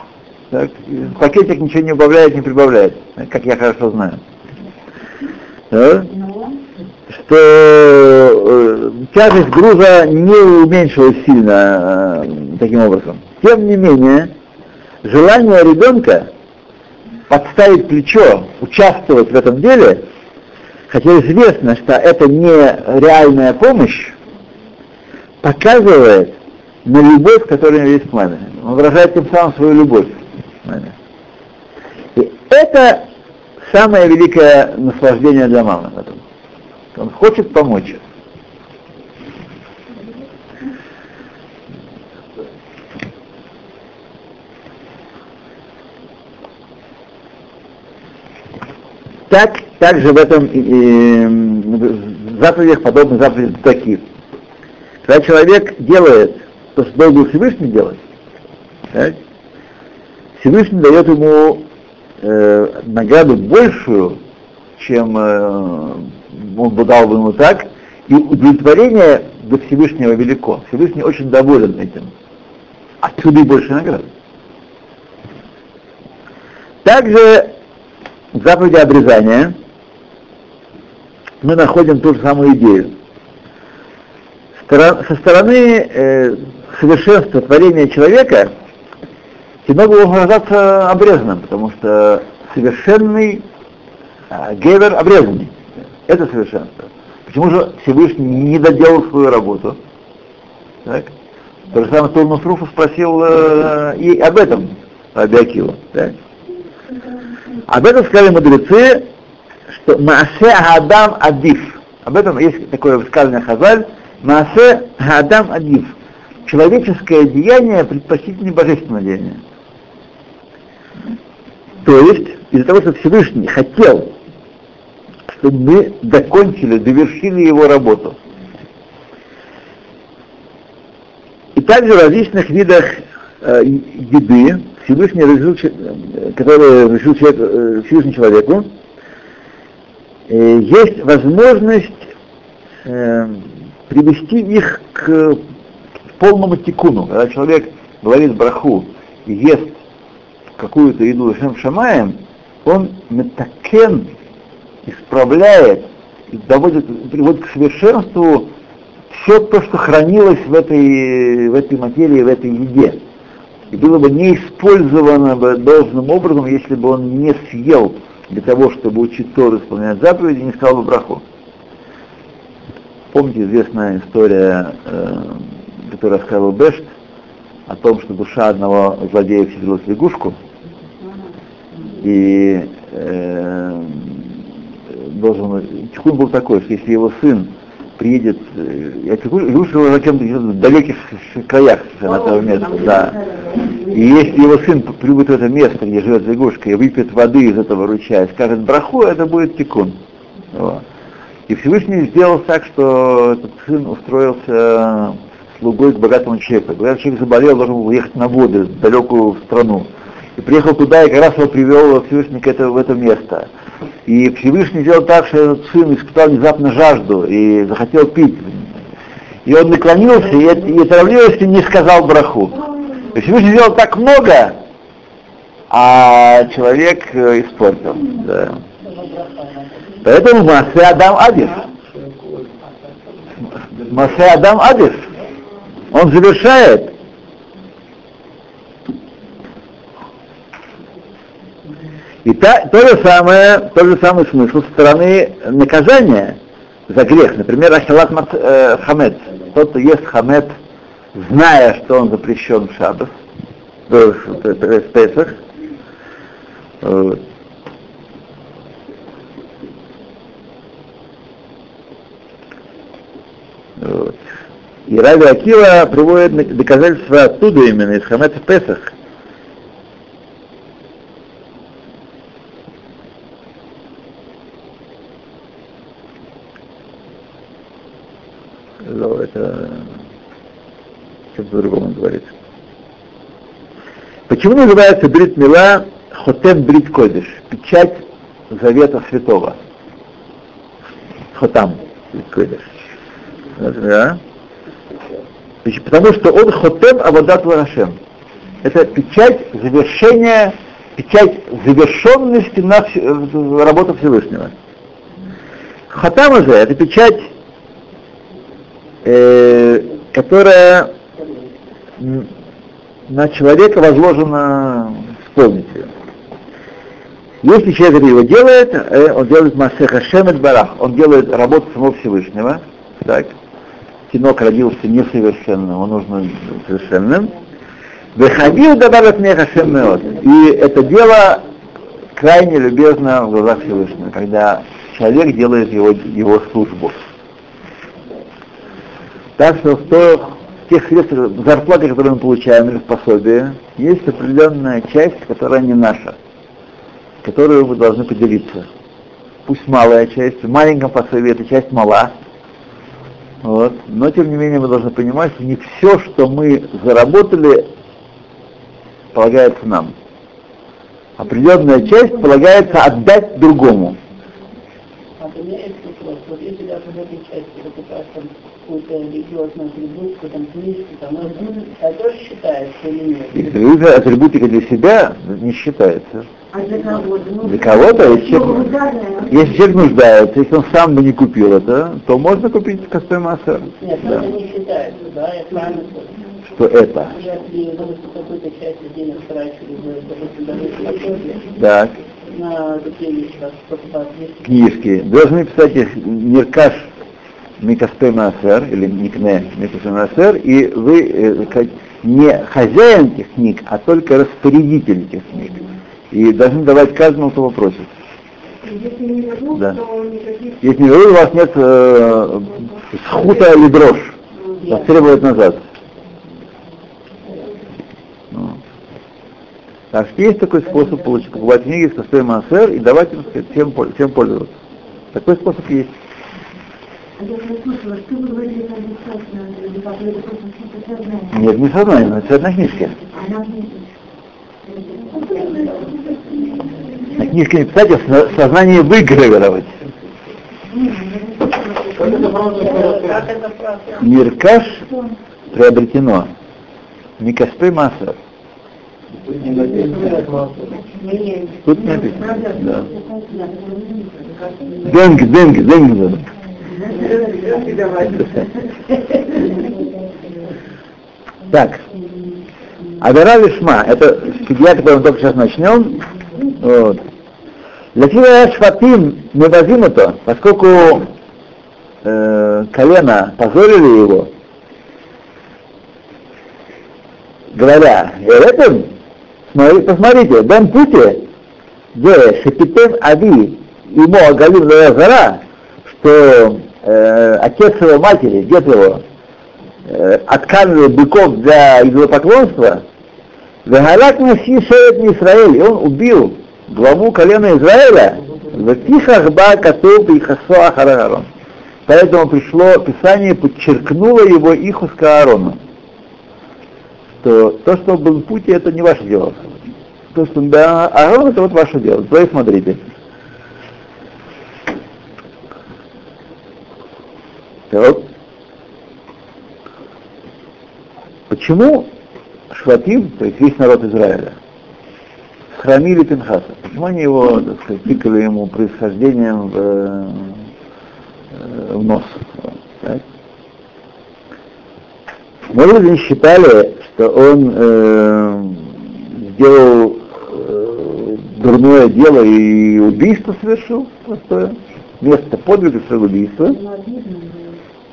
Так? Пакетик ничего не убавляет, не прибавляет, как я хорошо знаю. Да? Что э, тяжесть груза не уменьшилась сильно э, таким образом. Тем не менее, желание ребенка подставить плечо, участвовать в этом деле, хотя известно, что это не реальная помощь, показывает на любовь, которая есть к маме. Он выражает тем самым свою любовь к маме. И это самое великое наслаждение для мамы. Он хочет помочь. Так, также в этом э, в заповедях подобных заповедям таких. Когда человек делает то, что должен Всевышний делать, так, Всевышний дает ему э, награду большую, чем э, он бы дал бы ему так, и удовлетворение до Всевышнего велико. Всевышний очень доволен этим. Отсюда и больше награды. Также в заповеди обрезания мы находим ту же самую идею. Со стороны э, совершенства творения человека Тинок должен рождаться обрезанным, потому что совершенный э, гевер обрезанный. Это совершенство. Почему же Всевышний не доделал свою работу? Так? То же самое Турнус Руфу спросил э, и об этом Абиакилу. Так? Об этом сказали мудрецы, что Маасе Адам Адиф. Об этом есть такое высказывание Хазаль. Маасе Адам Адиф. Человеческое деяние предпочтительнее божественного деяния. То есть, из-за того, что Всевышний хотел, чтобы мы закончили, довершили его работу. И также в различных видах э, еды, Всевышний разрешил, который разрешил человек, э, Всевышний человеку, э, есть возможность э, привести их к полному тикуну. Когда человек говорит браху и ест какую-то еду Шем Шамаем, он метакен исправляет и доводит, приводит к совершенству все то, что хранилось в этой, в этой материи, в этой еде и было бы не использовано бы должным образом, если бы он не съел для того, чтобы учить Тор исполнять заповеди, не сказал бы браху. Помните известная история, э, которую рассказывал Бешт, о том, что душа одного злодея вселилась в лягушку, и э, должен, тихун был такой, что если его сын приедет, э, я лучше зачем-то в далеких краях от этого места, да. И если его сын прибудет в это место, где живет лягушка, и выпьет воды из этого ручья, и скажет браху, это будет тикун. Вот. И Всевышний сделал так, что этот сын устроился слугой к богатому человеку. Богатый человек заболел, должен был уехать на воды, в далекую страну. И приехал туда, и как раз его привел Всевышний к это, в это место. И Всевышний сделал так, что этот сын испытал внезапно жажду и захотел пить. И он наклонился, и, и торопливости не сказал браху. И Всевышний сделал так много, а человек э, испортил. Да. Поэтому Масе Адам Адис. Масе Адам Адис. Он завершает И та, то, же самое, тот же самый смысл со стороны наказания за грех. Например, Ахилат э, Хамед. Тот, кто ест Хамед, зная, что он запрещен в Шаббат, в Песах, вот. Вот. И Раби Акива приводит доказательства оттуда именно, из Хамета Песах, но это что-то по-другому говорится. Почему называется брит мила Хотем брит кодиш, печать завета святого. Хотам брит кодиш. Да? Потому что он хотем Абадат Варашем. Это печать завершения, печать завершенности на работы Всевышнего. Хатама же это печать, э, которая на человека возложена исполнить ее. Если человек его делает, э, он делает Масеха Шемет Барах, он делает работу самого Всевышнего, так, Тинок родился несовершенным, он быть совершенным. Выходил добавят мне Хашем И это дело крайне любезно в глазах Всевышнего, когда человек делает его, его службу. Так что в тех, средствах зарплаты, которые мы получаем, или в пособии, есть определенная часть, которая не наша, которую мы должны поделиться. Пусть малая часть, в маленьком пособии эта часть мала, вот. Но тем не менее мы должны понимать, что не все, что мы заработали, полагается нам. Определенная часть полагается отдать другому. А меня есть вопрос. Вот если даже в этой части покупаешь там какую-то религиозную атрибутику, там книжки, там, это тоже считается или нет? Религиозная атрибутика для себя не считается. А для кого-то? Ну, Для кого-то, если ну, человек, если человек нуждается, если он сам бы не купил это, то можно купить костой массер. Нет, Да. это не считается, да, я правильно. Что это? Так, книжки. Должны писать их Ниркаш Микастой Массер, или Никне Микастой Массер, и вы э, не хозяин этих книг, а только распорядитель этих книг. И должны давать каждому, кто попросит. Если не вернут, Да. то никаких... Если не вернут, у вас нет э, схута или дрожь. Вас требуют назад. Ну. Так что есть такой способ получить, покупать книги с костой Массер и давать им, сказать, всем, всем пользоваться. Такой способ есть. А я прослушала, что вы говорили про бессознательное, или как это просто что-то сознание. Нет, не сознание, но это на книжке. Она. На книжке не писать, а в сознании выгравировать. Как это правда как это правда? Миркаш приобретено. Не написано? Тут не написано. Да. Денг, денг, денг. Так. Авера Лишма, это судья, который мы только сейчас начнем. Вот. Латина Шватим мы возим это, поскольку э, колено позорили его, говоря, Эретем, смотри, посмотрите, дом пути, где Шепитем Ави, ему Агалим Зара, что э, отец его матери, дед его, э, откармливал быков для идолопоклонства, Вегалак Наси Шерет Израиль, и он убил главу колена Израиля, в Тихахба Катуб и Хасо Ахарагарон. Поэтому пришло Писание, подчеркнуло его иху с Аарону. Что то, что он был в пути, это не ваше дело. То, что он был Аарон, это вот ваше дело. Вы смотрите. Так. Почему Шватим, то есть весь народ Израиля, схранили Пинхаса? Почему они его, так сказать, тыкали ему происхождением в, э, в нос? Так? Может считали, что он э, сделал э, дурное дело и убийство совершил простое, вместо подвига совершил убийство.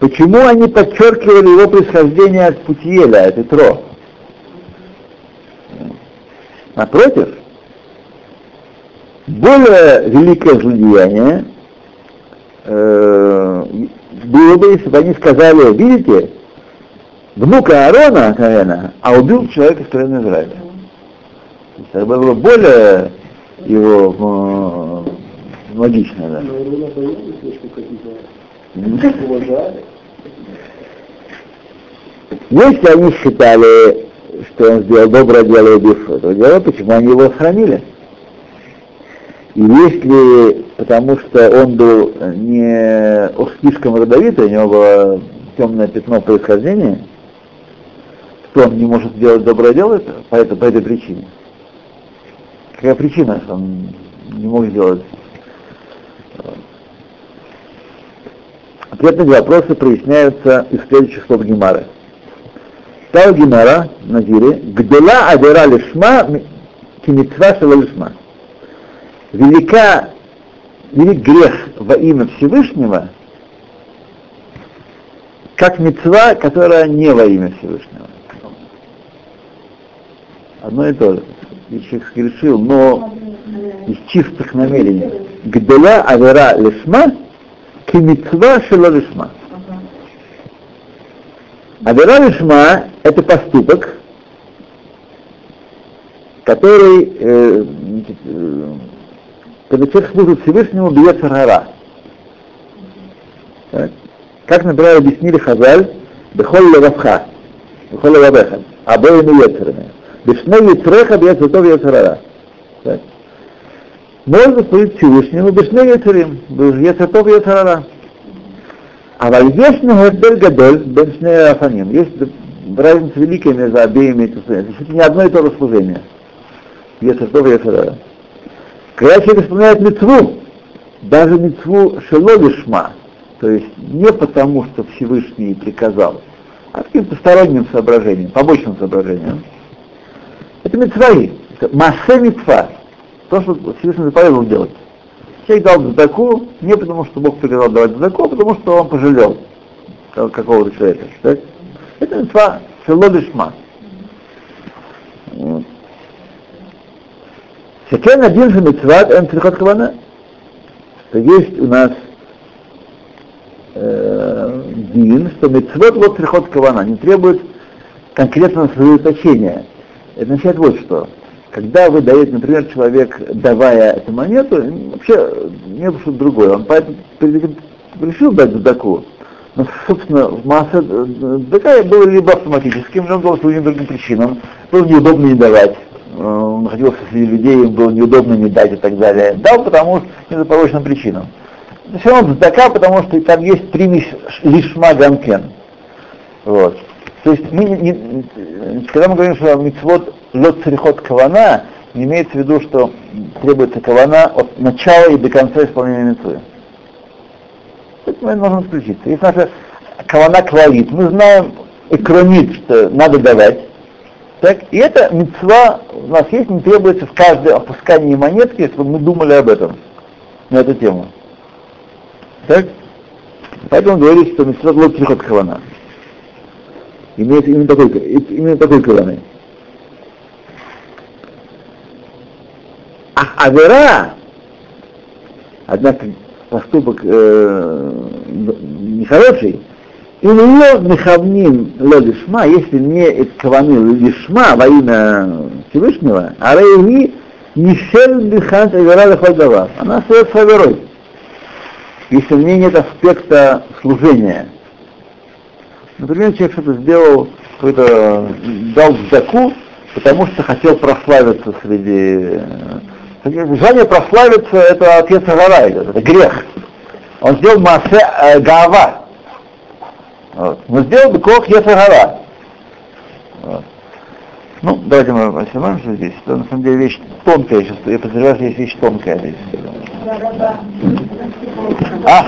Почему они подчеркивали его происхождение от Путиеля, от Итро? Напротив, более великое злодеяние э, было бы, если бы они сказали, видите, внука Аарона, Коэна, а убил человека из колена Израиля. Это было бы более его э, логично, да. Уважали. Если они считали, что он сделал доброе дело, убив этого дела, почему они его сохранили? И если, потому что он был не слишком родовитый, у него было темное пятно происхождения, то он не может сделать доброе дело по этой, по этой причине. Какая причина, что он не мог сделать? Ответные вопросы проясняются из следующих слов Гемары. Стал Гемара на Зире, гдела адера лишма кимитва лишма. Велика, велик грех во имя Всевышнего, как мецва, которая не во имя Всевышнего. Одно и то же. Человек сгрешил, но из чистых намерений. Гдела авера лишма, кимитва шела лишма. Авера лишма – это поступок, который, э, э, когда человек служит Всевышнему, бьет гора. Как, например, объяснили Хазаль, Бехоль Левавха, Бехоль Левавеха, обоими Ецерами. Бешне Ецереха бьет Зутов Ецерара. Можно служить Всевышнему Бешне Ецерим, Ецертов Ецерара. А вальешный Гербель Гадоль, Бен Шне Афаним. Есть разница великая между обеими служениями. Это не одно и то же служение. Ецертов Ецерара. Когда человек исполняет мецву, даже мецву Шеловишма, то есть не потому, что Всевышний приказал, а каким-то сторонним соображением, побочным соображением. Это мецваи, массе мецва, то, что Всевышний заповедовал делать. Человек дал задаку не потому, что Бог приказал давать задаку, а потому, что он пожалел какого-то человека. Так? Это мецва шелодишма. Шекен один же мецват, он цельхот кавана. Что есть у нас э, дин, что мецвод вот приход кавана, не требует конкретного сосредоточения. Это означает вот что. Когда вы даете, например, человек, давая эту монету, вообще не было что-то другое. Он поэтому решил дать задаку. Но, собственно, в массе задака было либо автоматическим, либо было по другим причинам. Было неудобно не давать. Он находился среди людей, им было неудобно не дать и так далее. Дал, потому что не по порочным причинам все равно задака, потому что там есть примесь лишма гамкен. Вот. То есть мы не, не, когда мы говорим, что мицвод лот царихот кавана, не имеется в виду, что требуется кавана от начала и до конца исполнения митцвы. Это мы можем исключиться. Если наша кавана клавит, мы знаем экронит, что надо давать, так, и это мецва у нас есть, не требуется в каждой опускании монетки, чтобы мы думали об этом, на эту тему. Так? Поэтому говорит, что Митцвот лот приход хавана. Имеет именно такой, именно такой каваны. А авера, однако поступок э, нехороший, и нее мехавним лодишма, если не каваны лодишма во имя Всевышнего, а рейни нишель бихант авера лехол Она остается аверой если в ней нет аспекта служения. Например, человек что-то сделал, какой-то дал заку, потому что хотел прославиться среди... Желание прославиться — это отец Агара идет, это грех. Он сделал массе э, гава. Вот. Но сделал бы кох Ецагара. Вот. Ну, давайте мы остановимся здесь. Это на самом деле вещь тонкая сейчас. Я подозреваю, что есть вещь тонкая здесь. А?